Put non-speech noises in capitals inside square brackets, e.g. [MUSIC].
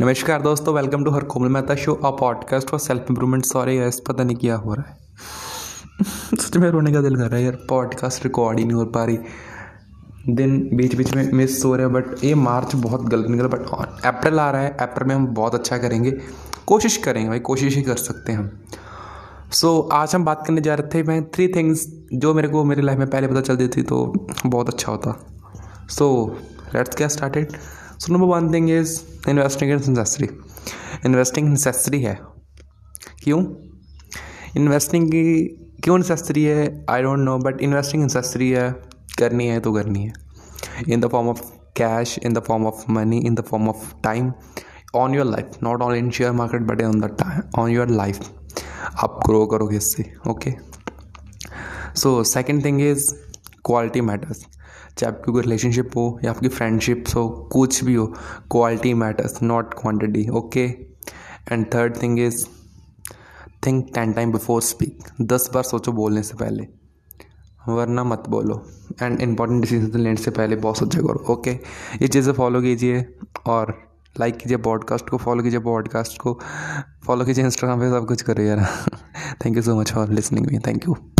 नमस्कार दोस्तों welcome to her Komal Mehta show a podcast for self improvement sorry yes पता नहीं क्या हो रहा है। [LAUGHS] सच में रोने का दिल कर रहा है यार पॉडकास्ट रिकॉर्ड ही नहीं हो पा रही। दिन बीच बीच में मिस हो रहा है बट ये मार्च बहुत गलत निकला बट अप्रैल आ रहा है अप्रैल में हम बहुत अच्छा करेंगे। कोशिश करेंगे भाई कोशिश ही कर सकते हैं हम। सो so, आज हम बात करने जा रहे थे मैं थ्री थिंग्स जो मेरे को मेरी लाइफ में पहले पता चल देती तो बहुत अच्छा होता। So let's get started so number one thing is investing is necessary investing necessary है। क्यों? इन्वेस्टिंग की क्यों नेसेसरी है? I don't know but investing necessary है। करनी है तो करनी है। In the form of cash in the form of money in the form of time on your life not on in share market but on the time on your life आप grow करोगे इससे okay so second thing is quality matters चाहे आपकी कोई relationship हो या आपकी friendships हो, कुछ भी हो quality matters not quantity okay and third thing is think ten time before speak दस बार सोचो बोलने से पहले, वरना मत बोलो। एंड इंपॉर्टेंट डिसीज़न लेने से पहले बहुत सोचा करो ओके ये चीज़ें फॉलो कीजिए और लाइक कीजिए पॉडकास्ट को फॉलो कीजिए पॉडकास्ट को फॉलो कीजिए इंस्टाग्राम पे सब कुछ करिए यार। Thank you so much for listening me thank you